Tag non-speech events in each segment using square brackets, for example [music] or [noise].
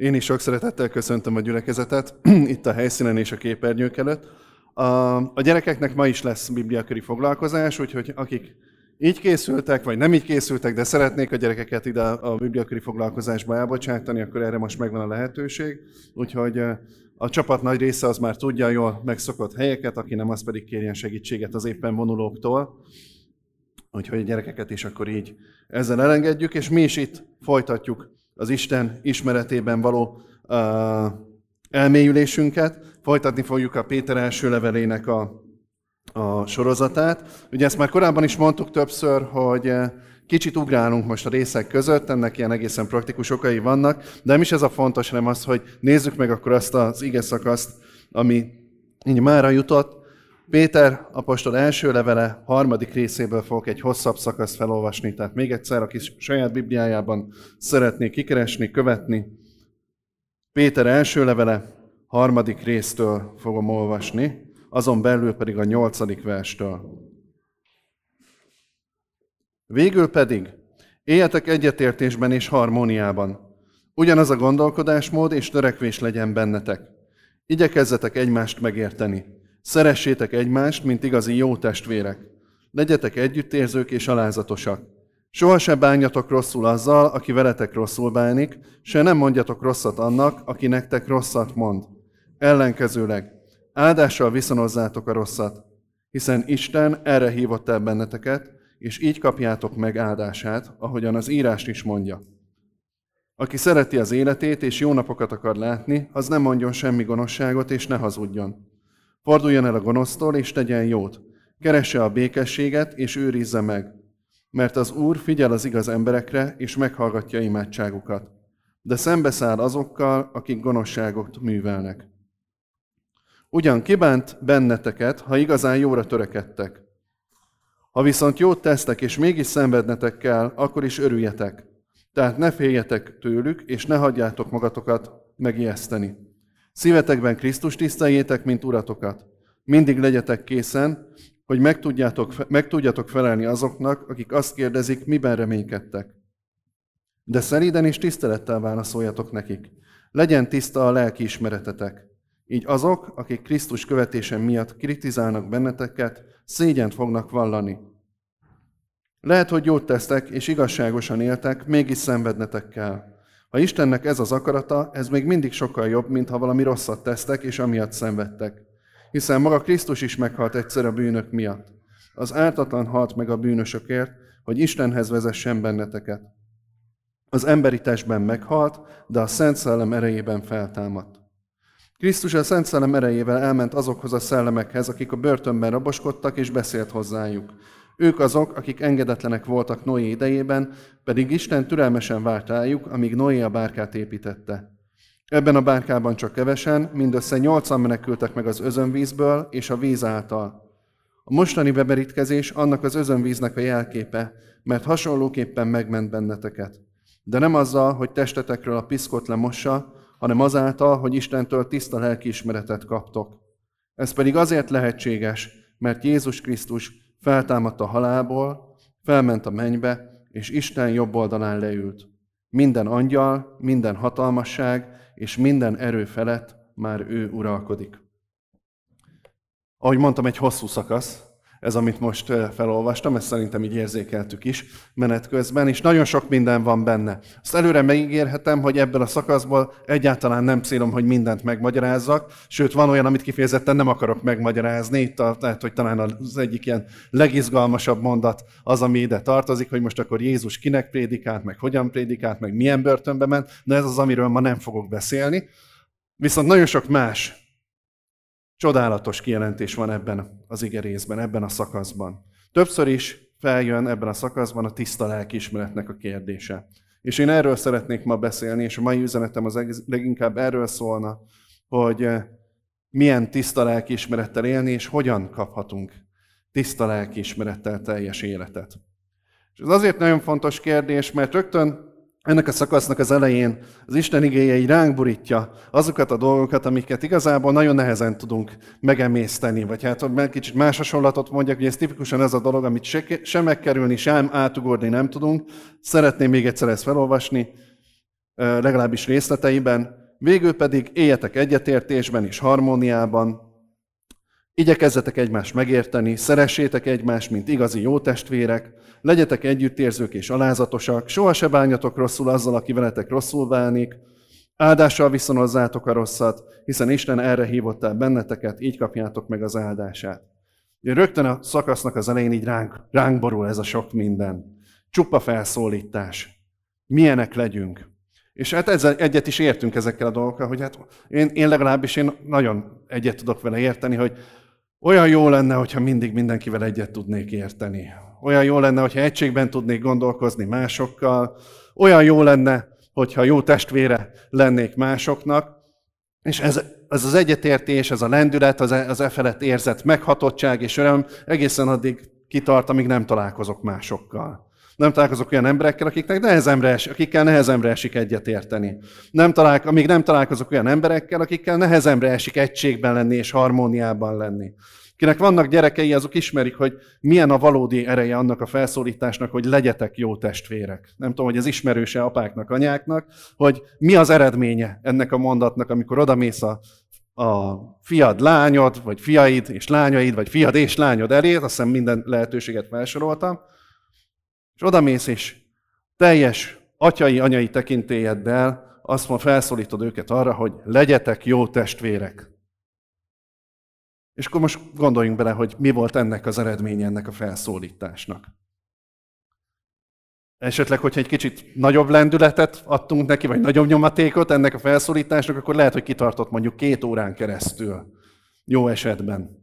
Én is sok szeretettel köszöntöm a gyülekezetet, [clears throat] itt a helyszínen és a képernyők előtt. A, gyerekeknek ma is lesz bibliaköri foglalkozás, úgyhogy akik így készültek, vagy nem így készültek, de szeretnék a gyerekeket ide a bibliaköri foglalkozásba elbocsátani, akkor erre most megvan a lehetőség. Úgyhogy a csapat nagy része az már tudja jól megszokott helyeket, aki nem, az pedig kérjen segítséget az éppen vonulóktól. Úgyhogy a gyerekeket is akkor így ezzel elengedjük, és mi is itt folytatjuk az Isten ismeretében való uh, elmélyülésünket. Folytatni fogjuk a Péter első levelének a, a sorozatát. Ugye ezt már korábban is mondtuk többször, hogy kicsit ugrálunk most a részek között, ennek ilyen egészen praktikus okai vannak, de nem is ez a fontos, hanem az, hogy nézzük meg akkor azt az ige szakaszt, ami így mára jutott, Péter apostol első levele harmadik részéből fogok egy hosszabb szakaszt felolvasni, tehát még egyszer, aki saját Bibliájában szeretné kikeresni, követni. Péter első levele harmadik résztől fogom olvasni, azon belül pedig a nyolcadik verstől. Végül pedig éljetek egyetértésben és harmóniában. Ugyanaz a gondolkodásmód és törekvés legyen bennetek. Igyekezzetek egymást megérteni Szeressétek egymást, mint igazi jó testvérek. Legyetek együttérzők és alázatosak. Soha se bánjatok rosszul azzal, aki veletek rosszul bánik, se nem mondjatok rosszat annak, aki nektek rosszat mond. Ellenkezőleg, áldással viszonozzátok a rosszat, hiszen Isten erre hívott el benneteket, és így kapjátok meg áldását, ahogyan az írást is mondja. Aki szereti az életét és jó napokat akar látni, az nem mondjon semmi gonoszságot és ne hazudjon. Forduljon el a gonosztól, és tegyen jót. Keresse a békességet, és őrizze meg. Mert az Úr figyel az igaz emberekre, és meghallgatja imádságukat. De szembeszáll azokkal, akik gonoszságot művelnek. Ugyan kibánt benneteket, ha igazán jóra törekedtek. Ha viszont jót tesztek, és mégis szenvednetek kell, akkor is örüljetek. Tehát ne féljetek tőlük, és ne hagyjátok magatokat megijeszteni. Szívetekben Krisztus tiszteljétek, mint uratokat. Mindig legyetek készen, hogy meg tudjátok, meg tudjatok felelni azoknak, akik azt kérdezik, miben reménykedtek. De szeriden és tisztelettel válaszoljatok nekik. Legyen tiszta a lelki ismeretetek. Így azok, akik Krisztus követése miatt kritizálnak benneteket, szégyent fognak vallani. Lehet, hogy jót tesztek és igazságosan éltek, mégis szenvednetek kell. Ha Istennek ez az akarata, ez még mindig sokkal jobb, mint ha valami rosszat tesztek, és amiatt szenvedtek. Hiszen maga Krisztus is meghalt egyszer a bűnök miatt. Az ártatlan halt meg a bűnösökért, hogy Istenhez vezessen benneteket. Az emberi testben meghalt, de a Szent Szellem erejében feltámadt. Krisztus a Szent Szellem erejével elment azokhoz a szellemekhez, akik a börtönben raboskodtak, és beszélt hozzájuk. Ők azok, akik engedetlenek voltak Noé idejében, pedig Isten türelmesen várt rájuk, amíg Noé a bárkát építette. Ebben a bárkában csak kevesen, mindössze nyolcan menekültek meg az özönvízből és a víz által. A mostani bemerítkezés annak az özönvíznek a jelképe, mert hasonlóképpen megment benneteket. De nem azzal, hogy testetekről a piszkot lemossa, hanem azáltal, hogy Istentől tiszta lelkiismeretet kaptok. Ez pedig azért lehetséges, mert Jézus Krisztus feltámadt a halálból, felment a mennybe, és Isten jobb oldalán leült. Minden angyal, minden hatalmasság és minden erő felett már ő uralkodik. Ahogy mondtam, egy hosszú szakasz, ez, amit most felolvastam, ezt szerintem így érzékeltük is menet közben, és nagyon sok minden van benne. Azt előre megígérhetem, hogy ebből a szakaszból egyáltalán nem célom, hogy mindent megmagyarázzak, sőt, van olyan, amit kifejezetten nem akarok megmagyarázni. Itt a, lehet, hogy talán az egyik ilyen legizgalmasabb mondat az, ami ide tartozik, hogy most akkor Jézus kinek prédikált, meg hogyan prédikált, meg milyen börtönbe ment, de ez az, amiről ma nem fogok beszélni. Viszont nagyon sok más Csodálatos kijelentés van ebben az ige részben, ebben a szakaszban. Többször is feljön ebben a szakaszban a tiszta lelkiismeretnek a kérdése. És én erről szeretnék ma beszélni, és a mai üzenetem az leginkább erről szólna, hogy eh, milyen tiszta lelkiismerettel élni, és hogyan kaphatunk tiszta lelkiismerettel teljes életet. És ez azért nagyon fontos kérdés, mert rögtön ennek a szakasznak az elején az Isten igéje így ránk burítja azokat a dolgokat, amiket igazából nagyon nehezen tudunk megemészteni. Vagy hát, hogy kicsit más hasonlatot mondjak, hogy ez tipikusan ez a dolog, amit se, se megkerülni, sem átugorni nem tudunk. Szeretném még egyszer ezt felolvasni. legalábbis részleteiben, végül pedig éljetek egyetértésben és harmóniában, igyekezzetek egymást megérteni, szeressétek egymást, mint igazi jó testvérek, legyetek együttérzők és alázatosak, soha se bánjatok rosszul azzal, aki veletek rosszul bánik, áldással viszonozzátok a rosszat, hiszen Isten erre hívott el benneteket, így kapjátok meg az áldását. Rögtön a szakasznak az elején így ránk, ránk borul ez a sok minden. Csupa felszólítás. Milyenek legyünk. És hát ezzel egyet is értünk ezekkel a dolgokkal, hogy hát én, én legalábbis én nagyon egyet tudok vele érteni, hogy olyan jó lenne, hogyha mindig mindenkivel egyet tudnék érteni. Olyan jó lenne, hogyha egységben tudnék gondolkozni másokkal. Olyan jó lenne, hogyha jó testvére lennék másoknak. És ez, ez az egyetértés, ez a lendület, az e, az e felett érzett meghatottság és öröm egészen addig kitart, amíg nem találkozok másokkal. Nem találkozok olyan emberekkel, akiknek nehezemre es, akikkel nehezemre esik egyetérteni. Nem talál, amíg nem találkozok olyan emberekkel, akikkel nehezemre esik egységben lenni és harmóniában lenni. Kinek vannak gyerekei, azok ismerik, hogy milyen a valódi ereje annak a felszólításnak, hogy legyetek jó testvérek. Nem tudom, hogy ez ismerőse apáknak, anyáknak, hogy mi az eredménye ennek a mondatnak, amikor odamész a, a fiad, lányod, vagy fiaid és lányaid, vagy fiad és lányod elé, azt hiszem minden lehetőséget felsoroltam, és odamész és teljes atyai, anyai tekintélyeddel azt mondja, felszólítod őket arra, hogy legyetek jó testvérek. És akkor most gondoljunk bele, hogy mi volt ennek az eredménye ennek a felszólításnak. Esetleg, hogyha egy kicsit nagyobb lendületet adtunk neki, vagy nagyobb nyomatékot ennek a felszólításnak, akkor lehet, hogy kitartott mondjuk két órán keresztül. Jó esetben.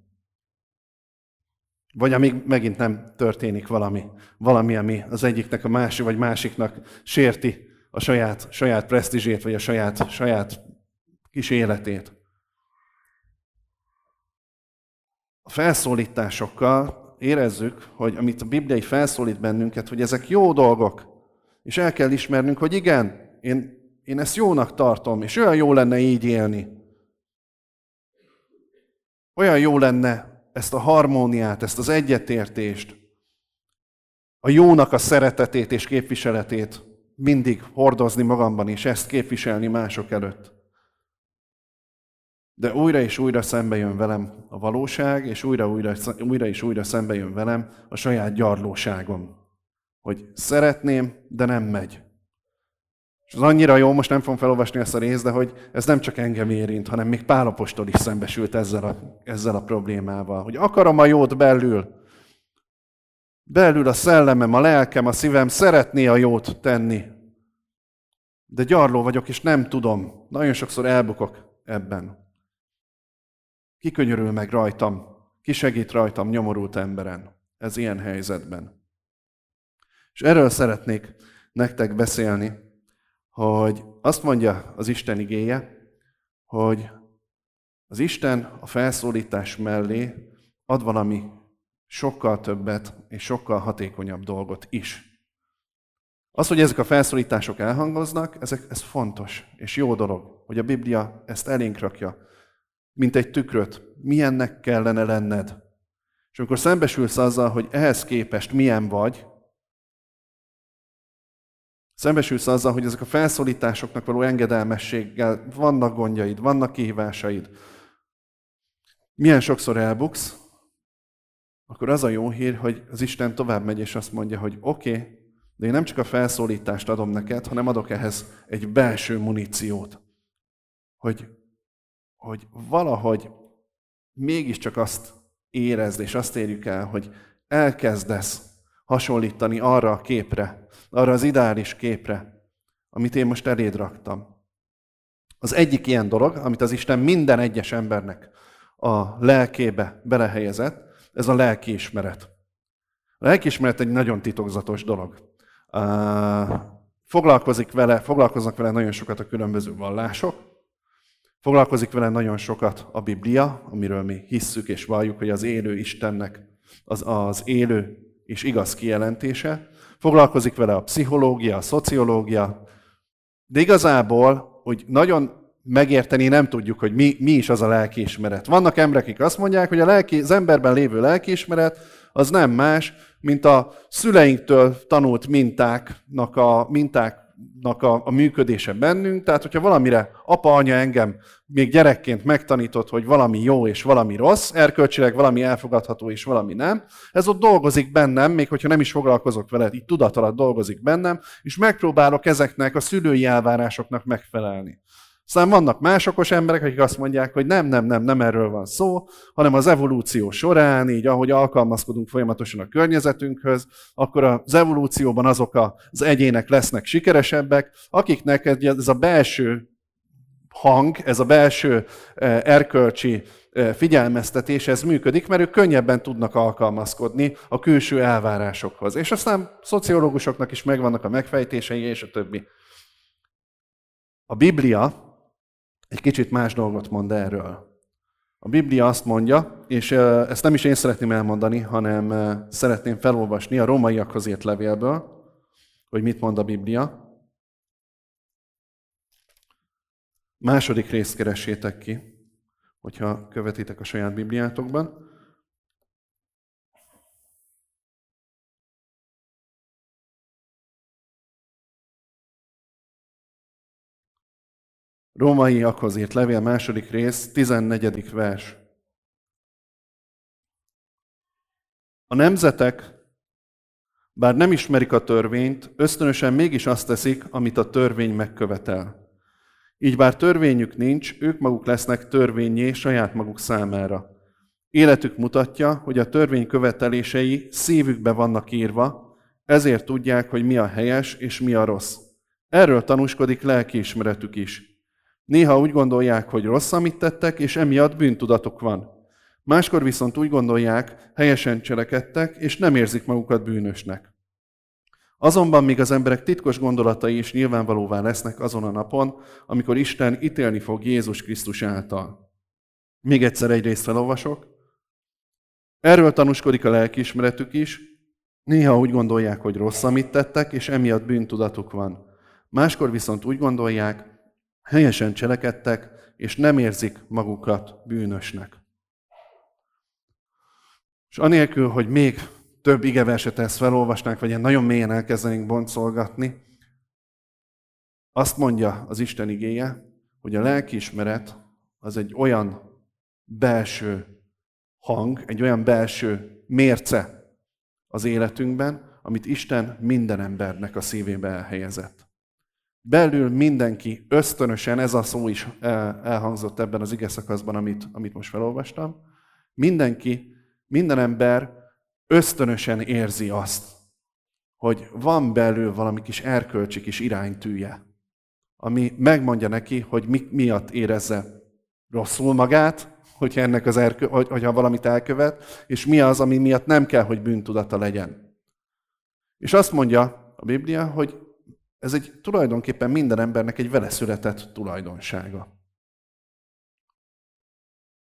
Vagy amíg megint nem történik valami, valami, ami az egyiknek a másik, vagy másiknak sérti a saját, saját presztízsét, vagy a saját, saját kis életét. a felszólításokkal érezzük, hogy amit a Biblia felszólít bennünket, hogy ezek jó dolgok, és el kell ismernünk, hogy igen, én, én ezt jónak tartom, és olyan jó lenne így élni. Olyan jó lenne ezt a harmóniát, ezt az egyetértést, a jónak a szeretetét és képviseletét mindig hordozni magamban, és ezt képviselni mások előtt. De újra és újra szembe jön velem a valóság, és újra, újra, újra és újra szembe jön velem a saját gyarlóságom. Hogy szeretném, de nem megy. És az annyira jó, most nem fogom felolvasni ezt a részt, de hogy ez nem csak engem érint, hanem még Pálapostól is szembesült ezzel a, ezzel a problémával. Hogy akarom a jót belül, belül a szellemem, a lelkem, a szívem szeretné a jót tenni. De gyarló vagyok, és nem tudom. Nagyon sokszor elbukok ebben. Ki könyörül meg rajtam? Ki segít rajtam nyomorult emberen? Ez ilyen helyzetben. És erről szeretnék nektek beszélni, hogy azt mondja az Isten igéje, hogy az Isten a felszólítás mellé ad valami sokkal többet és sokkal hatékonyabb dolgot is. Az, hogy ezek a felszólítások elhangoznak, ezek, ez fontos és jó dolog, hogy a Biblia ezt elénk rakja mint egy tükröt. Milyennek kellene lenned? És amikor szembesülsz azzal, hogy ehhez képest milyen vagy, szembesülsz azzal, hogy ezek a felszólításoknak való engedelmességgel vannak gondjaid, vannak kihívásaid, milyen sokszor elbuksz, akkor az a jó hír, hogy az Isten tovább megy, és azt mondja, hogy oké, okay, de én nem csak a felszólítást adom neked, hanem adok ehhez egy belső muníciót, hogy hogy valahogy mégiscsak azt érezd, és azt érjük el, hogy elkezdesz hasonlítani arra a képre, arra az ideális képre, amit én most eléd raktam. Az egyik ilyen dolog, amit az Isten minden egyes embernek a lelkébe belehelyezett, ez a lelkiismeret. A lelkiismeret egy nagyon titokzatos dolog. Foglalkozik vele, foglalkoznak vele nagyon sokat a különböző vallások, Foglalkozik vele nagyon sokat a Biblia, amiről mi hisszük és valljuk, hogy az élő Istennek az, az élő és igaz kijelentése. Foglalkozik vele a pszichológia, a szociológia, de igazából, hogy nagyon megérteni nem tudjuk, hogy mi, mi is az a lelkiismeret. Vannak emberek, akik azt mondják, hogy a lelki, az emberben lévő lelkiismeret az nem más, mint a szüleinktől tanult mintáknak a minták a, a működése bennünk. Tehát, hogyha valamire apa, anya engem még gyerekként megtanított, hogy valami jó és valami rossz, erkölcsileg valami elfogadható és valami nem, ez ott dolgozik bennem, még hogyha nem is foglalkozok vele, így tudat alatt dolgozik bennem, és megpróbálok ezeknek a szülői elvárásoknak megfelelni. Aztán vannak más okos emberek, akik azt mondják, hogy nem, nem, nem, nem erről van szó, hanem az evolúció során, így ahogy alkalmazkodunk folyamatosan a környezetünkhöz, akkor az evolúcióban azok az egyének lesznek sikeresebbek, akiknek ez a belső hang, ez a belső eh, erkölcsi eh, figyelmeztetés, ez működik, mert ők könnyebben tudnak alkalmazkodni a külső elvárásokhoz. És aztán szociológusoknak is megvannak a megfejtései, és a többi. A Biblia egy kicsit más dolgot mond erről. A Biblia azt mondja, és ezt nem is én szeretném elmondani, hanem szeretném felolvasni a rómaiakhoz írt levélből, hogy mit mond a Biblia. Második részt keressétek ki, hogyha követitek a saját Bibliátokban. Rómaiakhoz írt levél második rész, 14. vers. A nemzetek, bár nem ismerik a törvényt, ösztönösen mégis azt teszik, amit a törvény megkövetel. Így bár törvényük nincs, ők maguk lesznek törvényé saját maguk számára. Életük mutatja, hogy a törvény követelései szívükbe vannak írva, ezért tudják, hogy mi a helyes és mi a rossz. Erről tanúskodik lelkiismeretük is. Néha úgy gondolják, hogy rossz, amit tettek, és emiatt bűntudatok van. Máskor viszont úgy gondolják, helyesen cselekedtek, és nem érzik magukat bűnösnek. Azonban még az emberek titkos gondolatai is nyilvánvalóvá lesznek azon a napon, amikor Isten ítélni fog Jézus Krisztus által. Még egyszer egy részt felolvasok. Erről tanúskodik a lelkiismeretük is, néha úgy gondolják, hogy rossz, amit tettek, és emiatt bűntudatuk van. Máskor viszont úgy gondolják, helyesen cselekedtek, és nem érzik magukat bűnösnek. És anélkül, hogy még több igeverset ezt felolvasnánk, vagy ilyen nagyon mélyen elkezdenénk boncolgatni, azt mondja az Isten igéje, hogy a lelkiismeret az egy olyan belső hang, egy olyan belső mérce az életünkben, amit Isten minden embernek a szívébe elhelyezett belül mindenki ösztönösen, ez a szó is elhangzott ebben az ige szakaszban, amit, amit most felolvastam, mindenki, minden ember ösztönösen érzi azt, hogy van belül valami kis erkölcsi kis iránytűje, ami megmondja neki, hogy mi miatt érezze rosszul magát, hogyha, ennek az erkö, hogy, hogyha valamit elkövet, és mi az, ami miatt nem kell, hogy bűntudata legyen. És azt mondja a Biblia, hogy ez egy tulajdonképpen minden embernek egy vele született tulajdonsága.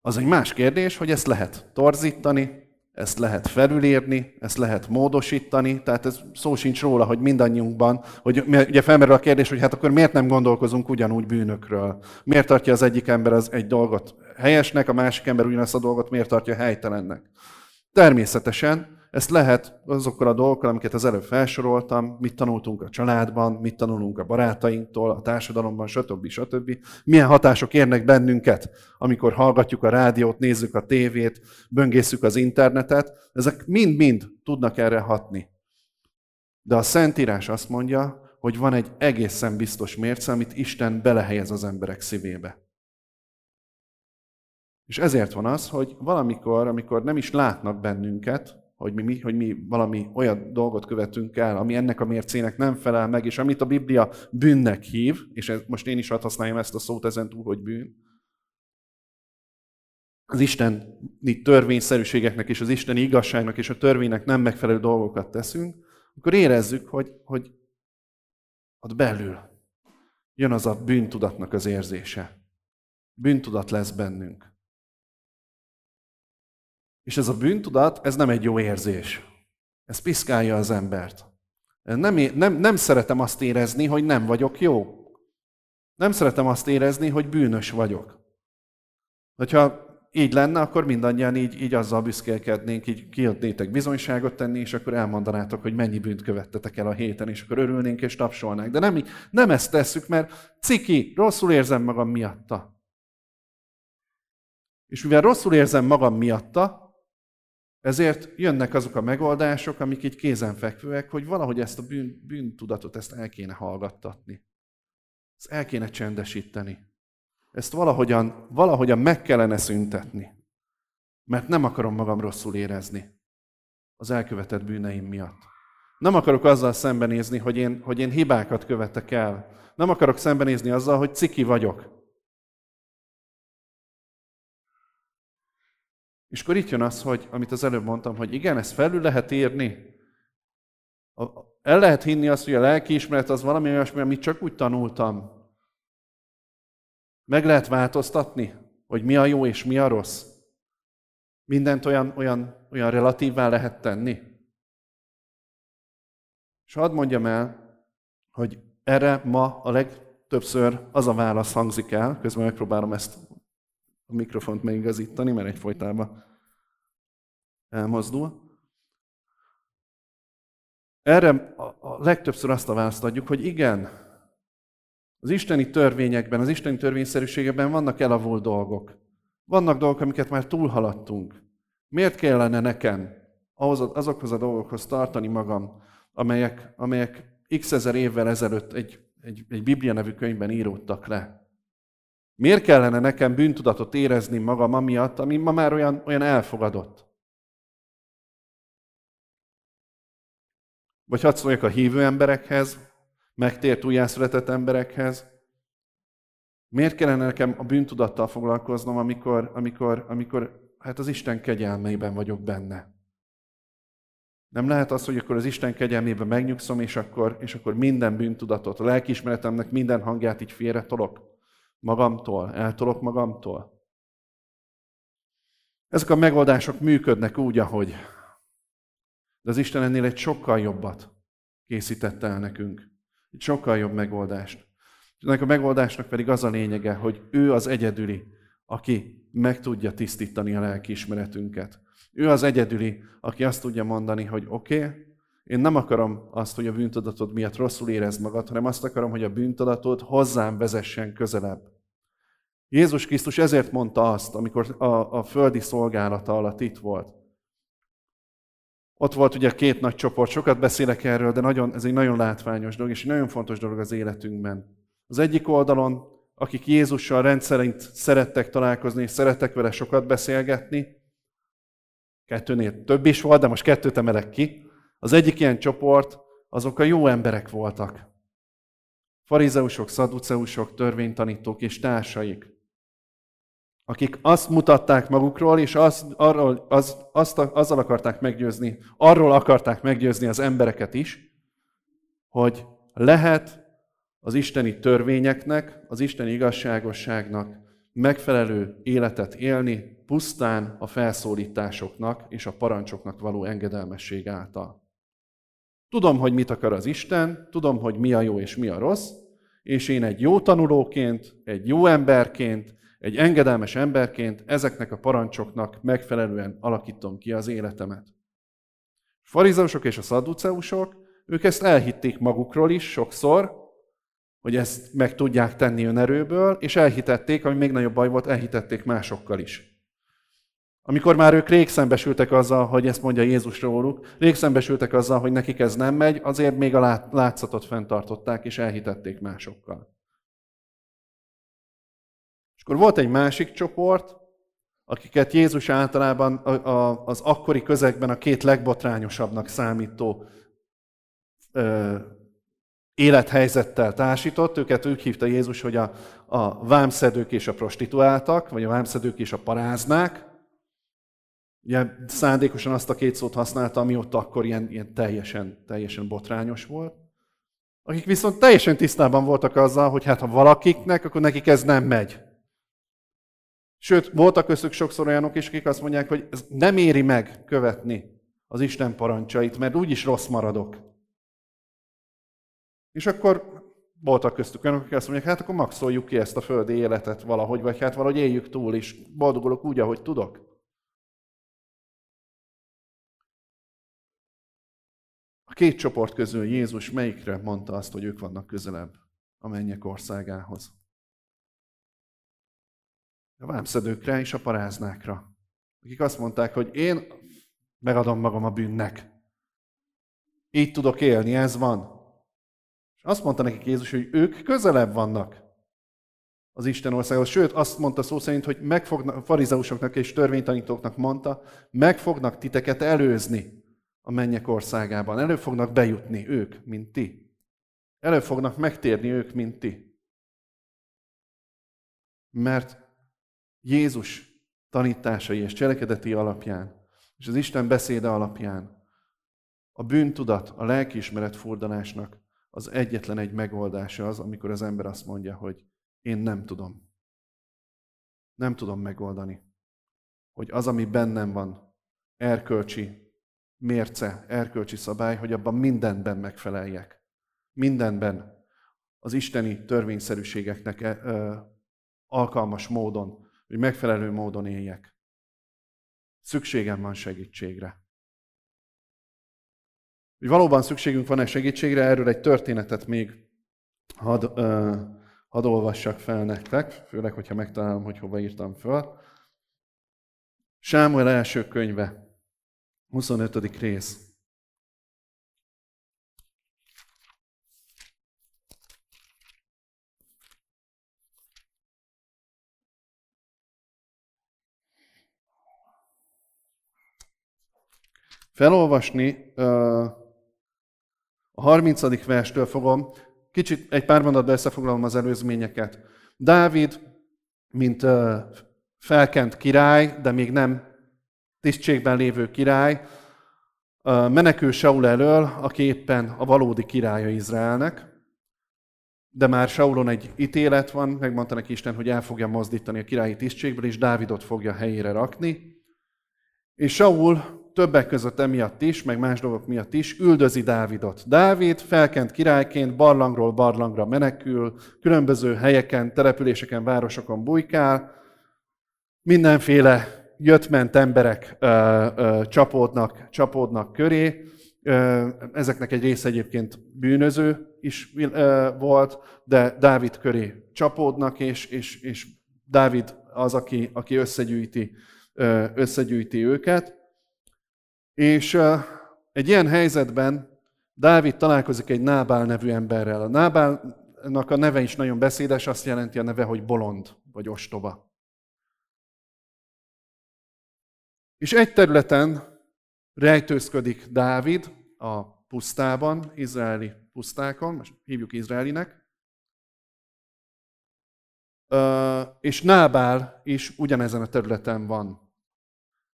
Az egy más kérdés, hogy ezt lehet torzítani, ezt lehet felülírni, ezt lehet módosítani, tehát ez szó sincs róla, hogy mindannyiunkban, hogy ugye felmerül a kérdés, hogy hát akkor miért nem gondolkozunk ugyanúgy bűnökről? Miért tartja az egyik ember az egy dolgot helyesnek, a másik ember ugyanazt a dolgot miért tartja helytelennek? Természetesen ezt lehet azokkal a dolgokkal, amiket az előbb felsoroltam, mit tanultunk a családban, mit tanulunk a barátainktól, a társadalomban, stb. stb. Milyen hatások érnek bennünket, amikor hallgatjuk a rádiót, nézzük a tévét, böngészük az internetet. Ezek mind-mind tudnak erre hatni. De a Szentírás azt mondja, hogy van egy egészen biztos mérce, amit Isten belehelyez az emberek szívébe. És ezért van az, hogy valamikor, amikor nem is látnak bennünket, hogy mi, hogy mi valami olyan dolgot követünk el, ami ennek a mércének nem felel meg, és amit a Biblia bűnnek hív, és ez, most én is hadd használjam ezt a szót ezen túl, hogy bűn, az isteni törvényszerűségeknek és az isteni igazságnak és a törvénynek nem megfelelő dolgokat teszünk, akkor érezzük, hogy, hogy ott belül jön az a bűntudatnak az érzése. Bűntudat lesz bennünk. És ez a bűntudat, ez nem egy jó érzés. Ez piszkálja az embert. Nem, nem, nem szeretem azt érezni, hogy nem vagyok jó. Nem szeretem azt érezni, hogy bűnös vagyok. Hogyha így lenne, akkor mindannyian így, így azzal büszkélkednénk, így kiadnétek bizonyságot tenni, és akkor elmondanátok, hogy mennyi bűnt követtetek el a héten, és akkor örülnénk és tapsolnánk. De nem, nem ezt tesszük, mert ciki, rosszul érzem magam miatta. És mivel rosszul érzem magam miatta, ezért jönnek azok a megoldások, amik így kézenfekvőek, hogy valahogy ezt a bűn, bűntudatot ezt el kéne hallgattatni. Ezt el kéne csendesíteni. Ezt valahogyan, valahogyan meg kellene szüntetni. Mert nem akarom magam rosszul érezni az elkövetett bűneim miatt. Nem akarok azzal szembenézni, hogy én, hogy én hibákat követek el. Nem akarok szembenézni azzal, hogy ciki vagyok. És akkor itt jön az, hogy, amit az előbb mondtam, hogy igen, ezt felül lehet írni. El lehet hinni azt, hogy a lelkiismeret az valami olyasmi, amit csak úgy tanultam. Meg lehet változtatni, hogy mi a jó és mi a rossz. Mindent olyan, olyan, olyan relatívvá lehet tenni. És hadd mondjam el, hogy erre ma a legtöbbször az a válasz hangzik el, közben megpróbálom ezt a mikrofont megigazítani, mert egyfolytában elmozdul. Erre a legtöbbször azt a választ adjuk, hogy igen, az isteni törvényekben, az isteni törvényszerűségekben vannak elavult dolgok. Vannak dolgok, amiket már túlhaladtunk. Miért kellene nekem azokhoz a dolgokhoz tartani magam, amelyek, amelyek x ezer évvel ezelőtt egy, egy, egy Biblia nevű könyvben íródtak le? Miért kellene nekem bűntudatot érezni magam amiatt, ami ma már olyan, olyan elfogadott? Vagy hadd szóljak a hívő emberekhez, megtért újjászületett emberekhez. Miért kellene nekem a bűntudattal foglalkoznom, amikor, amikor, amikor hát az Isten kegyelmeiben vagyok benne? Nem lehet az, hogy akkor az Isten kegyelmében megnyugszom, és akkor, és akkor minden bűntudatot, a lelkiismeretemnek minden hangját így félre tolok magamtól, eltolok magamtól. Ezek a megoldások működnek úgy, ahogy. De az Isten ennél egy sokkal jobbat készítette el nekünk. Egy sokkal jobb megoldást. És ennek a megoldásnak pedig az a lényege, hogy ő az egyedüli, aki meg tudja tisztítani a lelkiismeretünket. Ő az egyedüli, aki azt tudja mondani, hogy oké, okay, én nem akarom azt, hogy a bűntudatod miatt rosszul érezd magad, hanem azt akarom, hogy a bűntudatod hozzám vezessen közelebb. Jézus Krisztus ezért mondta azt, amikor a, a földi szolgálata alatt itt volt. Ott volt ugye két nagy csoport, sokat beszélek erről, de nagyon, ez egy nagyon látványos dolog, és egy nagyon fontos dolog az életünkben. Az egyik oldalon, akik Jézussal rendszerint szerettek találkozni, és szerettek vele sokat beszélgetni, kettőnél több is volt, de most kettőt emelek ki. Az egyik ilyen csoport, azok a jó emberek voltak. Farizeusok, szaduceusok, törvénytanítók és társaik akik azt mutatták magukról, és azt, arról, az, azt, azzal akarták meggyőzni, arról akarták meggyőzni az embereket is, hogy lehet az isteni törvényeknek, az isteni igazságosságnak megfelelő életet élni pusztán a felszólításoknak és a parancsoknak való engedelmesség által. Tudom, hogy mit akar az Isten, tudom, hogy mi a jó és mi a rossz, és én egy jó tanulóként, egy jó emberként, egy engedelmes emberként ezeknek a parancsoknak megfelelően alakítom ki az életemet. A farizeusok és a szadduceusok, ők ezt elhitték magukról is sokszor, hogy ezt meg tudják tenni önerőből, és elhitették, ami még nagyobb baj volt, elhitették másokkal is. Amikor már ők rég szembesültek azzal, hogy ezt mondja Jézus róluk, rég szembesültek azzal, hogy nekik ez nem megy, azért még a látszatot fenntartották, és elhitették másokkal. És akkor volt egy másik csoport, akiket Jézus általában az akkori közegben a két legbotrányosabbnak számító élethelyzettel társított. Őket úgy hívta Jézus, hogy a, a vámszedők és a prostituáltak, vagy a vámszedők és a paráznák. Ugye szándékosan azt a két szót használta, ami ott akkor ilyen, ilyen teljesen, teljesen botrányos volt. Akik viszont teljesen tisztában voltak azzal, hogy hát ha valakiknek, akkor nekik ez nem megy. Sőt, voltak köztük sokszor olyanok is, akik azt mondják, hogy ez nem éri meg követni az Isten parancsait, mert úgyis rossz maradok. És akkor voltak köztük olyanok, akik azt mondják, hát akkor maxoljuk ki ezt a földi életet valahogy, vagy hát valahogy éljük túl, és boldogulok úgy, ahogy tudok. Két csoport közül Jézus melyikre mondta azt, hogy ők vannak közelebb a mennyek országához? A vámszedőkre és a paráznákra, akik azt mondták, hogy én megadom magam a bűnnek. Így tudok élni, ez van. És azt mondta nekik Jézus, hogy ők közelebb vannak az Isten országhoz. Sőt, azt mondta szó szerint, hogy megfognak, farizeusoknak és törvénytanítóknak mondta, meg fognak titeket előzni a mennyek országában. Elő fognak bejutni ők, mint ti. Elő fognak megtérni ők, mint ti. Mert Jézus tanításai és cselekedeti alapján, és az Isten beszéde alapján a bűntudat, a lelkiismeret furdalásnak az egyetlen egy megoldása az, amikor az ember azt mondja, hogy én nem tudom. Nem tudom megoldani. Hogy az, ami bennem van, erkölcsi mérce, erkölcsi szabály, hogy abban mindenben megfeleljek. Mindenben az isteni törvényszerűségeknek ö, alkalmas módon, hogy megfelelő módon éljek. Szükségem van segítségre. Hogy valóban szükségünk van-e segítségre, erről egy történetet még hadd, uh, hadd olvassak fel nektek, főleg, hogyha megtalálom, hogy hova írtam föl. Sámuel első könyve, 25. rész. Felolvasni a 30. verstől fogom, kicsit egy pár mondatban összefoglalom az előzményeket. Dávid, mint felkent király, de még nem tisztségben lévő király, menekül Saul elől, aki éppen a valódi királya Izraelnek, de már Saulon egy ítélet van, megmondta neki Isten, hogy el fogja mozdítani a királyi tisztségből, és Dávidot fogja helyére rakni. És Saul többek között emiatt is, meg más dolgok miatt is üldözi Dávidot. Dávid felkent királyként barlangról barlangra menekül, különböző helyeken, településeken, városokon bujkál, mindenféle jött-ment emberek ö, ö, csapódnak, csapódnak köré, ö, ezeknek egy része egyébként bűnöző is ö, volt, de Dávid köré csapódnak, és, és, és Dávid az, aki, aki összegyűjti, ö, összegyűjti őket. És egy ilyen helyzetben Dávid találkozik egy Nábál nevű emberrel. A Nábálnak a neve is nagyon beszédes, azt jelenti a neve, hogy bolond vagy ostoba. És egy területen rejtőzködik Dávid a pusztában, izraeli pusztákon, most hívjuk izraelinek, és Nábál is ugyanezen a területen van.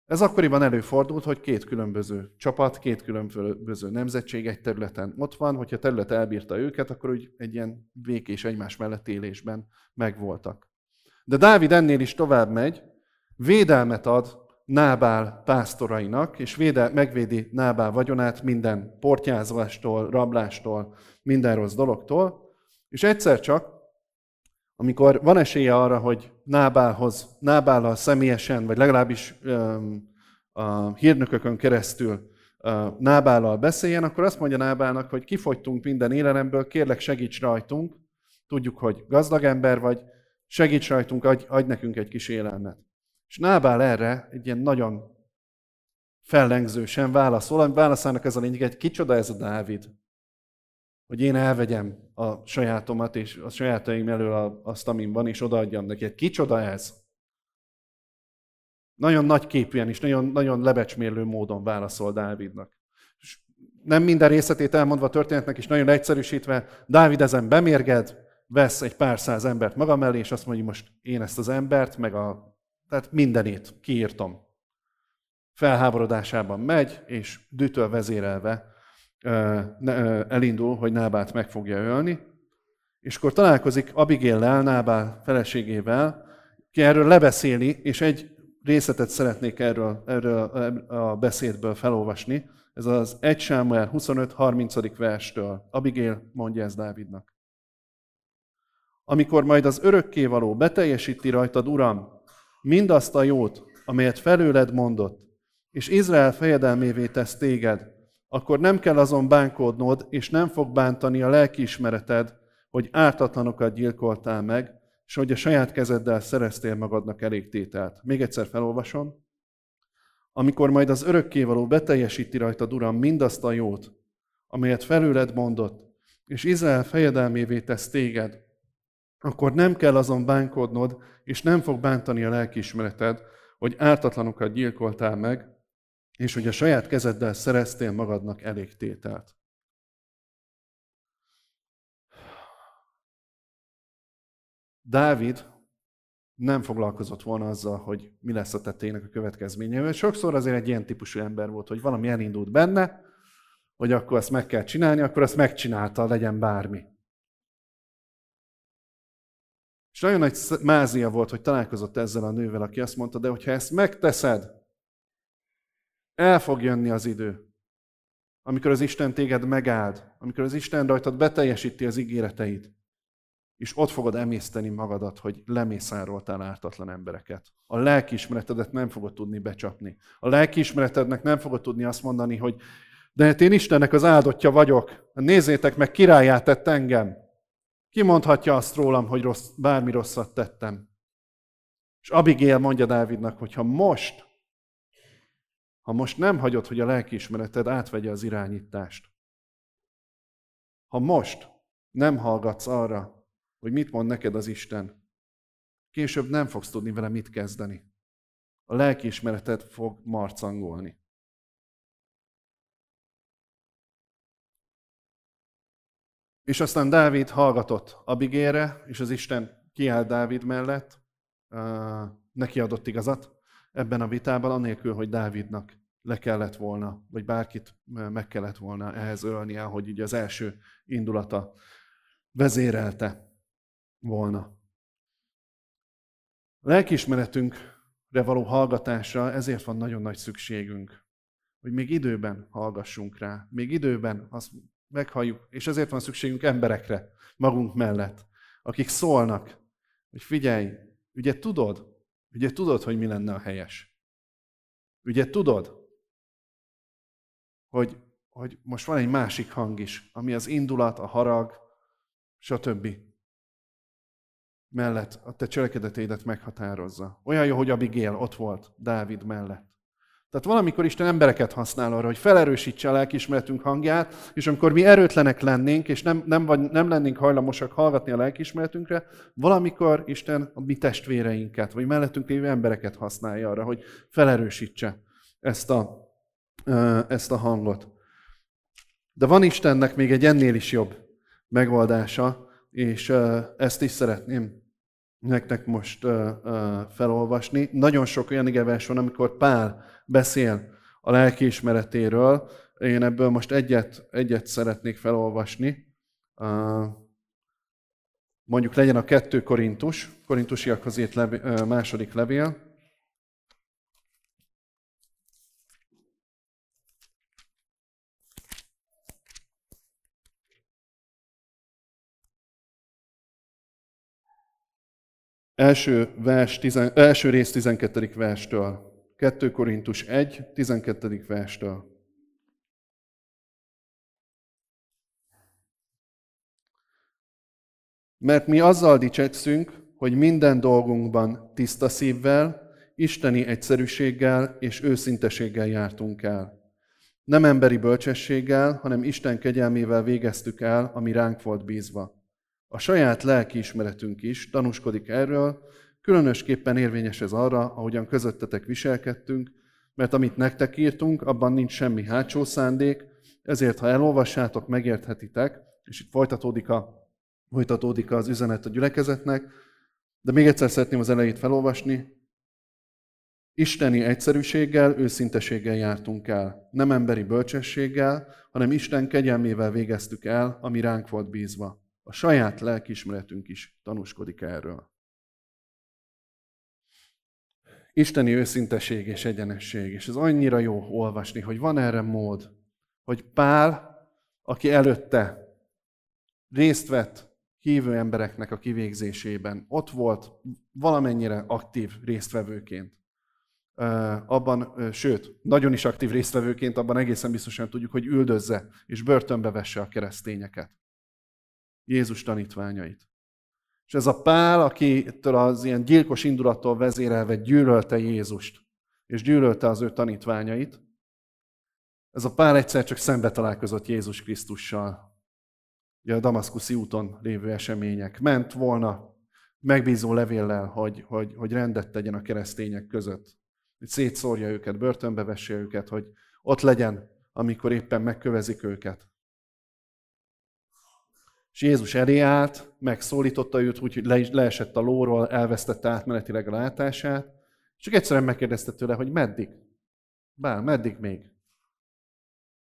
Ez akkoriban előfordult, hogy két különböző csapat, két különböző nemzetség egy területen ott van, hogyha terület elbírta őket, akkor úgy egy ilyen békés egymás mellett élésben megvoltak. De Dávid ennél is tovább megy, védelmet ad Nábál pásztorainak, és védel, megvédi Nábál vagyonát minden portyázástól, rablástól, minden rossz dologtól, és egyszer csak, amikor van esélye arra, hogy Nábálhoz, Nábállal személyesen, vagy legalábbis a hírnökökön keresztül Nábállal beszéljen, akkor azt mondja Nábálnak, hogy kifogytunk minden élelemбől, kérlek segíts rajtunk, tudjuk, hogy gazdag ember vagy, segíts rajtunk, adj, adj nekünk egy kis élelmet. És Nábál erre egy ilyen nagyon fellengzősen válaszol, válaszának ez a lényeg, egy kicsoda ez a Dávid hogy én elvegyem a sajátomat és a sajátaim elől azt, amin van, és odaadjam neki. Kicsoda ez? Nagyon nagy képűen és nagyon, nagyon lebecsmérlő módon válaszol Dávidnak. És nem minden részletét elmondva a történetnek, és nagyon egyszerűsítve, Dávid ezen bemérged, vesz egy pár száz embert maga mellé, és azt mondja, hogy most én ezt az embert, meg a, tehát mindenét kiírtom. Felháborodásában megy, és dütől vezérelve elindul, hogy Nábát meg fogja ölni, és akkor találkozik Abigail-lel, Nábál feleségével, ki erről lebeszéli, és egy részletet szeretnék erről, erről a beszédből felolvasni. Ez az 1 Sámuel 25-30. verstől. Abigail mondja ezt Dávidnak. amikor majd az örökkévaló beteljesíti rajtad, Uram, mindazt a jót, amelyet felőled mondott, és Izrael fejedelmévé tesz téged, akkor nem kell azon bánkódnod, és nem fog bántani a lelkiismereted, hogy ártatlanokat gyilkoltál meg, és hogy a saját kezeddel szereztél magadnak elég tételt. Még egyszer felolvasom. Amikor majd az örökkévaló beteljesíti rajtad, Uram, mindazt a jót, amelyet felőled mondott, és Izrael fejedelmévé tesz téged, akkor nem kell azon bánkodnod, és nem fog bántani a lelkiismereted, hogy ártatlanokat gyilkoltál meg, és hogy a saját kezeddel szereztél magadnak elég tételt. Dávid nem foglalkozott volna azzal, hogy mi lesz a tettének a következménye. Sokszor azért egy ilyen típusú ember volt, hogy valami elindult benne, hogy akkor azt meg kell csinálni, akkor azt megcsinálta, legyen bármi. Nagyon nagy mázia volt, hogy találkozott ezzel a nővel, aki azt mondta, de hogyha ezt megteszed, el fog jönni az idő, amikor az Isten téged megáld, amikor az Isten rajtad beteljesíti az ígéreteit, és ott fogod emészteni magadat, hogy lemészároltál ártatlan embereket. A lelkiismeretedet nem fogod tudni becsapni. A lelkiismeretednek nem fogod tudni azt mondani, hogy de hát én Istennek az áldottja vagyok. Nézzétek meg, királyát tett engem. Ki mondhatja azt rólam, hogy rossz, bármi rosszat tettem? És Abigail mondja Dávidnak, hogy ha most, ha most nem hagyod, hogy a lelkiismereted átvegye az irányítást, ha most nem hallgatsz arra, hogy mit mond neked az Isten, később nem fogsz tudni vele mit kezdeni. A lelkiismereted fog marcangolni. És aztán Dávid hallgatott Abigére, és az Isten kiállt Dávid mellett, neki adott igazat ebben a vitában, anélkül, hogy Dávidnak le kellett volna, vagy bárkit meg kellett volna ehhez ölnie, hogy így az első indulata vezérelte volna. A lelkiismeretünkre való hallgatásra ezért van nagyon nagy szükségünk, hogy még időben hallgassunk rá, még időben azt meghalljuk, és ezért van szükségünk emberekre magunk mellett, akik szólnak, hogy figyelj, ugye tudod, ugye tudod, hogy mi lenne a helyes. Ugye tudod, hogy, hogy most van egy másik hang is, ami az indulat, a harag, stb. mellett a te cselekedeteidet meghatározza. Olyan jó, hogy Abigail ott volt Dávid mellett. Tehát valamikor Isten embereket használ arra, hogy felerősítse a lelkismeretünk hangját, és amikor mi erőtlenek lennénk, és nem, nem, vagy, nem lennénk hajlamosak hallgatni a lelkismeretünkre, valamikor Isten a mi testvéreinket, vagy mellettünk lévő embereket használja arra, hogy felerősítse ezt a, ezt a hangot. De van Istennek még egy ennél is jobb megoldása, és ezt is szeretném nektek most felolvasni. Nagyon sok olyan igevers van, amikor Pál beszél a lelkiismeretéről. Én ebből most egyet, egyet szeretnék felolvasni. Mondjuk legyen a kettő Korintus, Korintusiakhoz írt levél, második levél. Első, vers, tizen, első rész 12. verstől. 2 Korintus 1, 12. verstől. Mert mi azzal dicsekszünk, hogy minden dolgunkban tiszta szívvel, isteni egyszerűséggel és őszinteséggel jártunk el. Nem emberi bölcsességgel, hanem Isten kegyelmével végeztük el, ami ránk volt bízva. A saját lelki ismeretünk is tanúskodik erről, Különösképpen érvényes ez arra, ahogyan közöttetek viselkedtünk, mert amit nektek írtunk, abban nincs semmi hátsó szándék, ezért ha elolvassátok, megérthetitek, és itt folytatódik, a, folytatódik az üzenet a gyülekezetnek, de még egyszer szeretném az elejét felolvasni. Isteni egyszerűséggel, őszinteséggel jártunk el. Nem emberi bölcsességgel, hanem Isten kegyelmével végeztük el, ami ránk volt bízva. A saját lelkismeretünk is tanúskodik erről. Isteni őszinteség és egyenesség. És ez annyira jó olvasni, hogy van erre mód, hogy Pál, aki előtte részt vett hívő embereknek a kivégzésében. Ott volt valamennyire aktív résztvevőként. Abban, sőt, nagyon is aktív résztvevőként, abban egészen biztosan tudjuk, hogy üldözze és börtönbe vesse a keresztényeket. Jézus tanítványait. És ez a Pál, akitől az ilyen gyilkos indulattól vezérelve gyűlölte Jézust, és gyűlölte az ő tanítványait, ez a Pál egyszer csak szembe találkozott Jézus Krisztussal. Ugye a Damaszkuszi úton lévő események. Ment volna megbízó levéllel, hogy, hogy, hogy rendet tegyen a keresztények között. Hogy szétszórja őket, börtönbe vesse őket, hogy ott legyen, amikor éppen megkövezik őket. És Jézus elé állt, megszólította őt, úgyhogy le, leesett a lóról, elvesztette átmenetileg a látását, csak egyszerűen megkérdezte tőle, hogy meddig? Bár, meddig még?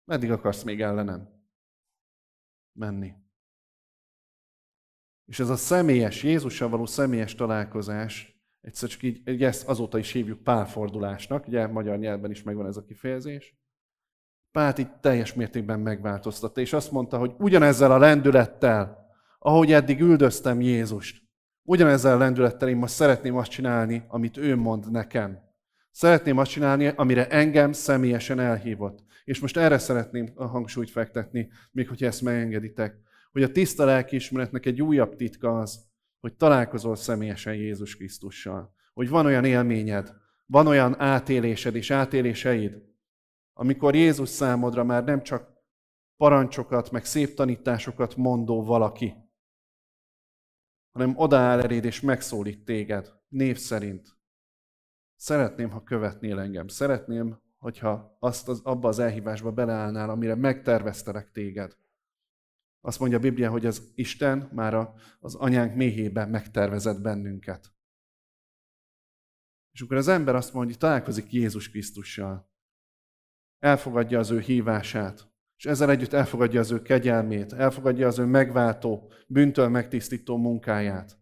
Meddig akarsz még ellenem menni? És ez a személyes, Jézussal való személyes találkozás, egyszer csak így, ezt azóta is hívjuk pálfordulásnak, ugye magyar nyelvben is megvan ez a kifejezés. Pált így teljes mértékben megváltoztatta, és azt mondta, hogy ugyanezzel a lendülettel, ahogy eddig üldöztem Jézust, ugyanezzel a lendülettel én most szeretném azt csinálni, amit ő mond nekem. Szeretném azt csinálni, amire engem személyesen elhívott. És most erre szeretném a hangsúlyt fektetni, még hogyha ezt megengeditek, hogy a tiszta lelkiismeretnek egy újabb titka az, hogy találkozol személyesen Jézus Krisztussal. Hogy van olyan élményed, van olyan átélésed és átéléseid, amikor Jézus számodra már nem csak parancsokat, meg szép tanításokat mondó valaki, hanem odaáll eléd és megszólít téged név szerint. Szeretném, ha követnél engem. Szeretném, hogyha azt az, abba az elhívásba beleállnál, amire megterveztelek téged. Azt mondja a Biblia, hogy az Isten már a, az anyánk méhében megtervezett bennünket. És akkor az ember azt mondja, hogy találkozik Jézus Krisztussal. Elfogadja az ő hívását, és ezzel együtt elfogadja az ő kegyelmét, elfogadja az ő megváltó, bűntől megtisztító munkáját.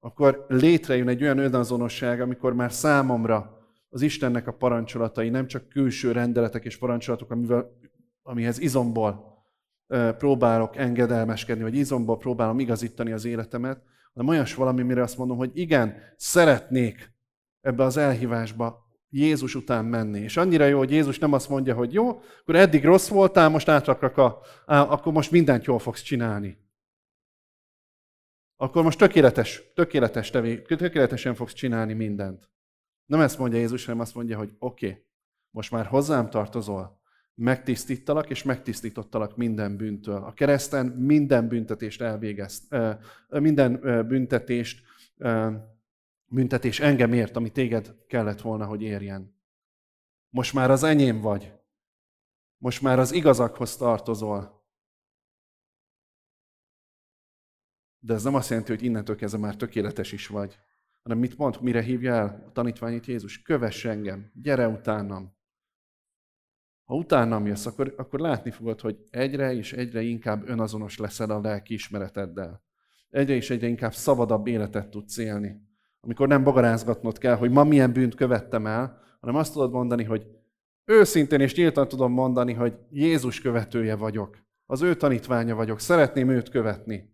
Akkor létrejön egy olyan önazonosság, amikor már számomra az Istennek a parancsolatai nem csak külső rendeletek és parancsolatok, amivel, amihez izomból próbálok engedelmeskedni, vagy izomból próbálom igazítani az életemet, hanem olyas valami, mire azt mondom, hogy igen, szeretnék ebbe az elhívásba Jézus után menni. És annyira jó, hogy Jézus nem azt mondja, hogy jó, akkor eddig rossz voltál, most átrakak a, á, akkor most mindent jól fogsz csinálni. Akkor most tökéletes, tökéletes tevé, tökéletesen fogsz csinálni mindent. Nem ezt mondja Jézus, hanem azt mondja, hogy oké, okay, most már hozzám tartozol, megtisztítalak és megtisztítottalak minden bűntől. A kereszten minden büntetést elvégezt, minden büntetést, büntetés engem ért, ami téged kellett volna, hogy érjen. Most már az enyém vagy. Most már az igazakhoz tartozol. De ez nem azt jelenti, hogy innentől kezdve már tökéletes is vagy. Hanem mit mond, mire hívja el a tanítványit Jézus? Kövess engem, gyere utánam. Ha utánam jössz, akkor, akkor látni fogod, hogy egyre és egyre inkább önazonos leszel a lelki ismereteddel. Egyre és egyre inkább szabadabb életet tudsz élni. Amikor nem bagarázgatnod kell, hogy ma milyen bűnt követtem el, hanem azt tudod mondani, hogy őszintén és nyíltan tudom mondani, hogy Jézus követője vagyok. Az ő tanítványa vagyok. Szeretném őt követni.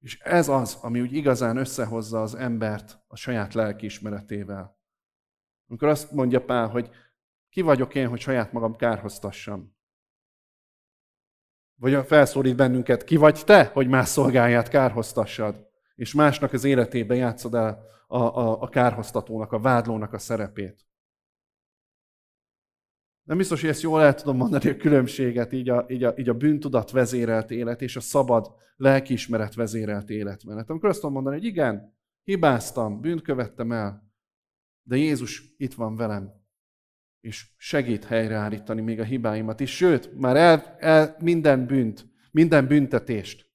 És ez az, ami úgy igazán összehozza az embert a saját lelkiismeretével. Amikor azt mondja Pál, hogy ki vagyok én, hogy saját magam kárhoztassam? Vagy felszólít bennünket, ki vagy te, hogy más szolgáját kárhoztassad, és másnak az életébe játszod el a, a, a kárhoztatónak, a vádlónak a szerepét. Nem biztos, hogy ezt jól el tudom mondani a különbséget, így a, így a, így a bűntudat vezérelt élet és a szabad lelkiismeret vezérelt életmenet. Amikor azt tudom mondani, hogy igen, hibáztam, bűnt követtem el, de Jézus itt van velem, és segít helyreállítani még a hibáimat is. Sőt, már el, el minden bűnt, minden büntetést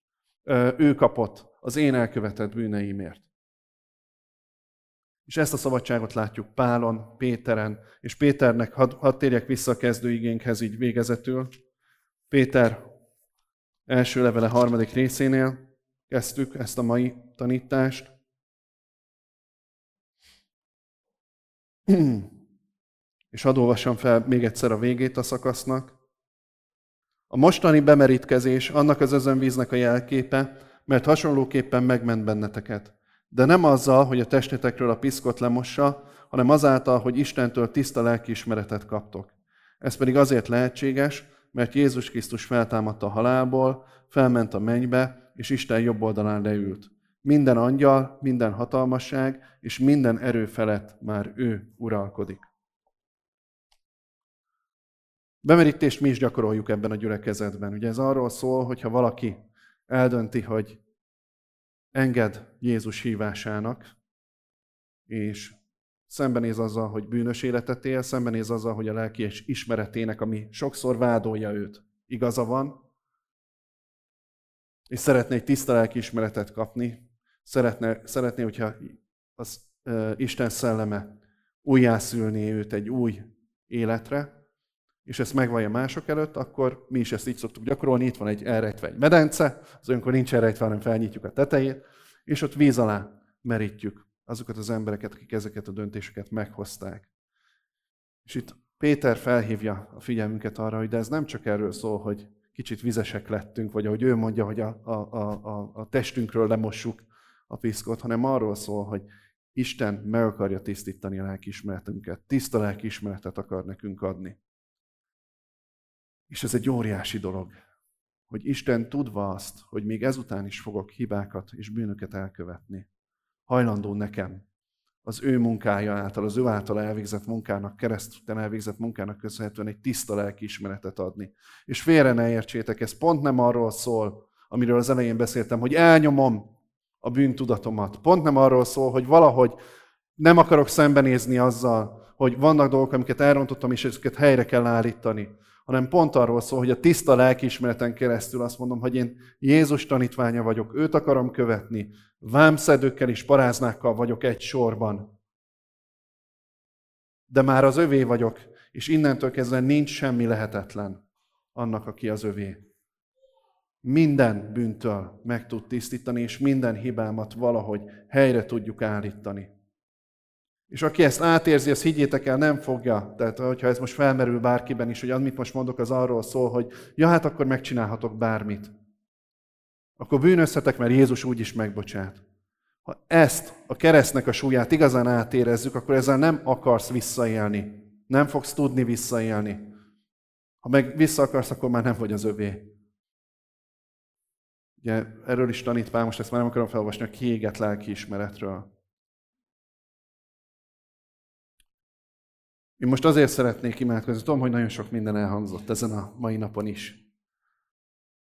ő kapott az én elkövetett bűneimért. És ezt a szabadságot látjuk Pálon, Péteren, és Péternek, hadd had térjek vissza a kezdőigénkhez így végezetül. Péter első levele harmadik részénél kezdtük ezt a mai tanítást. [clears throat] És hadd olvassam fel még egyszer a végét a szakasznak. A mostani bemerítkezés annak az özönvíznek a jelképe, mert hasonlóképpen megment benneteket. De nem azzal, hogy a testetekről a piszkot lemossa, hanem azáltal, hogy Istentől tiszta lelkiismeretet kaptok. Ez pedig azért lehetséges, mert Jézus Krisztus feltámadt a halálból, felment a mennybe, és Isten jobb oldalán leült. Minden angyal, minden hatalmasság és minden erő felett már ő uralkodik. Bemerítést mi is gyakoroljuk ebben a gyülekezetben. Ugye ez arról szól, hogy ha valaki eldönti, hogy enged Jézus hívásának, és szembenéz azzal, hogy bűnös életet él, szembenéz azzal, hogy a lelki és ismeretének, ami sokszor vádolja őt, igaza van, és szeretné egy tiszta lelki ismeretet kapni, szeretne, szeretné, hogyha az uh, Isten szelleme újjászülné őt egy új életre, és ezt megvallja mások előtt, akkor mi is ezt így szoktuk gyakorolni. Itt van egy elrejtve egy medence, az olyankor nincs elrejtve, hanem felnyitjuk a tetejét, és ott víz alá merítjük azokat az embereket, akik ezeket a döntéseket meghozták. És itt Péter felhívja a figyelmünket arra, hogy de ez nem csak erről szól, hogy kicsit vizesek lettünk, vagy ahogy ő mondja, hogy a, a, a, a testünkről lemossuk a piszkot, hanem arról szól, hogy Isten meg akarja tisztítani a lelkiismeretünket, tiszta lelkiismeretet akar nekünk adni. És ez egy óriási dolog, hogy Isten tudva azt, hogy még ezután is fogok hibákat és bűnöket elkövetni, hajlandó nekem az ő munkája által, az ő által elvégzett munkának, keresztül elvégzett munkának köszönhetően egy tiszta lelkiismeretet adni. És félre ne értsétek, ez pont nem arról szól, amiről az elején beszéltem, hogy elnyomom a bűntudatomat. Pont nem arról szól, hogy valahogy nem akarok szembenézni azzal, hogy vannak dolgok, amiket elrontottam, és ezeket helyre kell állítani, hanem pont arról szól, hogy a tiszta lelkiismereten keresztül azt mondom, hogy én Jézus tanítványa vagyok, őt akarom követni, vámszedőkkel és paráznákkal vagyok egy sorban. De már az övé vagyok, és innentől kezdve nincs semmi lehetetlen annak, aki az övé. Minden bűntől meg tud tisztítani, és minden hibámat valahogy helyre tudjuk állítani. És aki ezt átérzi, azt higgyétek el, nem fogja. Tehát, hogyha ez most felmerül bárkiben is, hogy amit most mondok, az arról szól, hogy ja, hát akkor megcsinálhatok bármit. Akkor bűnözhetek, mert Jézus úgy is megbocsát. Ha ezt, a keresztnek a súlyát igazán átérezzük, akkor ezzel nem akarsz visszaélni. Nem fogsz tudni visszaélni. Ha meg vissza akarsz, akkor már nem vagy az övé. Ugye erről is tanít Pál, most ezt már nem akarom felolvasni, a kiégett lelkiismeretről. Én most azért szeretnék imádkozni, tudom, hogy nagyon sok minden elhangzott ezen a mai napon is.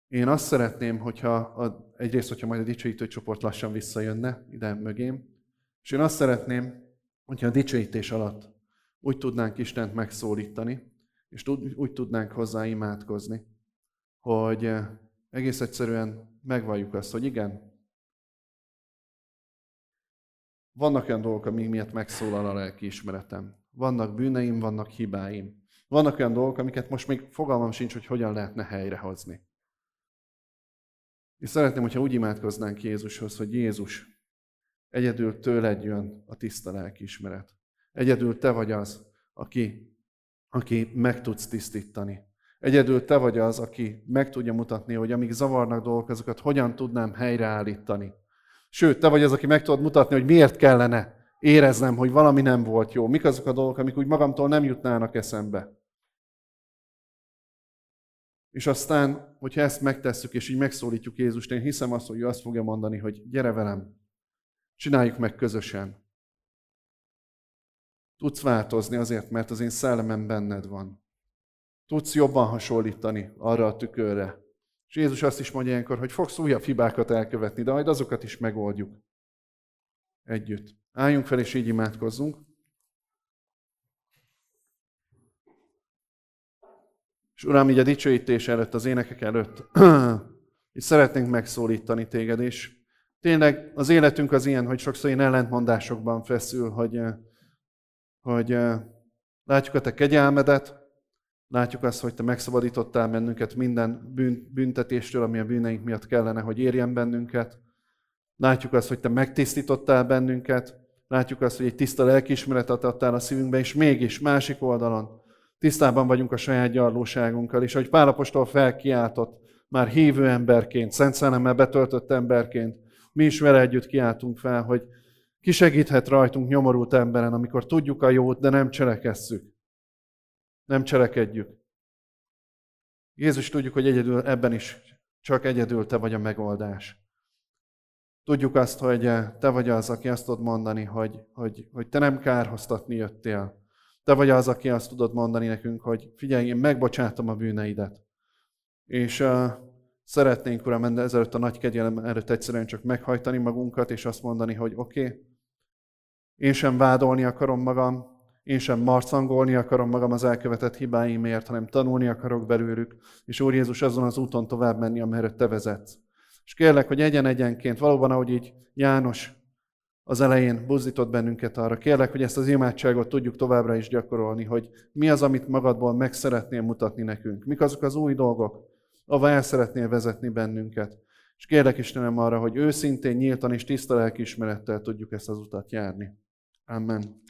Én azt szeretném, hogyha a, egyrészt, hogyha majd a dicsőítő csoport lassan visszajönne ide mögém, és én azt szeretném, hogyha a dicsőítés alatt úgy tudnánk Istent megszólítani, és úgy tudnánk hozzá imádkozni, hogy eh, egész egyszerűen megvalljuk azt, hogy igen, vannak olyan dolgok, amik miatt megszólal a lelki ismeretem. Vannak bűneim, vannak hibáim. Vannak olyan dolgok, amiket most még fogalmam sincs, hogy hogyan lehetne helyrehozni. És szeretném, hogyha úgy imádkoznánk Jézushoz, hogy Jézus, egyedül tőled jön a tiszta lelkiismeret. Egyedül te vagy az, aki, aki meg tudsz tisztítani. Egyedül te vagy az, aki meg tudja mutatni, hogy amíg zavarnak dolgok, azokat hogyan tudnám helyreállítani. Sőt, te vagy az, aki meg tudod mutatni, hogy miért kellene éreznem, hogy valami nem volt jó. Mik azok a dolgok, amik úgy magamtól nem jutnának eszembe. És aztán, hogyha ezt megtesszük, és így megszólítjuk Jézust, én hiszem azt, hogy ő azt fogja mondani, hogy gyere velem, csináljuk meg közösen. Tudsz változni azért, mert az én szellemem benned van. Tudsz jobban hasonlítani arra a tükörre. És Jézus azt is mondja ilyenkor, hogy fogsz újabb hibákat elkövetni, de majd azokat is megoldjuk. Együtt. Álljunk fel, és így imádkozzunk. És Uram, így a dicsőítés előtt, az énekek előtt, [clears throat] és szeretnénk megszólítani téged, és tényleg az életünk az ilyen, hogy sokszor ilyen ellentmondásokban feszül, hogy, eh, hogy eh, látjuk a te kegyelmedet, látjuk azt, hogy te megszabadítottál bennünket minden büntetéstől, ami a bűneink miatt kellene, hogy érjen bennünket. Látjuk azt, hogy te megtisztítottál bennünket, látjuk azt, hogy egy tiszta lelkiismeretet adtál a szívünkbe, és mégis másik oldalon tisztában vagyunk a saját gyarlóságunkkal, és ahogy Pálapostól felkiáltott, már hívő emberként, Szent Szellemmel betöltött emberként, mi is vele együtt kiáltunk fel, hogy ki segíthet rajtunk nyomorult emberen, amikor tudjuk a jót, de nem cselekesszük. Nem cselekedjük. Jézus tudjuk, hogy egyedül ebben is csak egyedül te vagy a megoldás. Tudjuk azt, hogy te vagy az, aki azt tudod mondani, hogy, hogy, hogy te nem kárhoztatni jöttél. Te vagy az, aki azt tudod mondani nekünk, hogy figyelj, én megbocsátom a bűneidet. És uh, szeretnénk, Uram, ezelőtt a nagy kegyelem előtt egyszerűen csak meghajtani magunkat, és azt mondani, hogy oké, okay, én sem vádolni akarom magam, én sem marcangolni akarom magam az elkövetett hibáimért, hanem tanulni akarok belőlük, és Úr Jézus azon az úton tovább menni, amerre Te vezetsz. És kérlek, hogy egyen-egyenként, valóban ahogy így János az elején buzdított bennünket arra, kérlek, hogy ezt az imádságot tudjuk továbbra is gyakorolni, hogy mi az, amit magadból meg szeretnél mutatni nekünk, mik azok az új dolgok, ahova el szeretnél vezetni bennünket. És kérlek Istenem arra, hogy őszintén, nyíltan és tiszta lelkiismerettel tudjuk ezt az utat járni. Amen.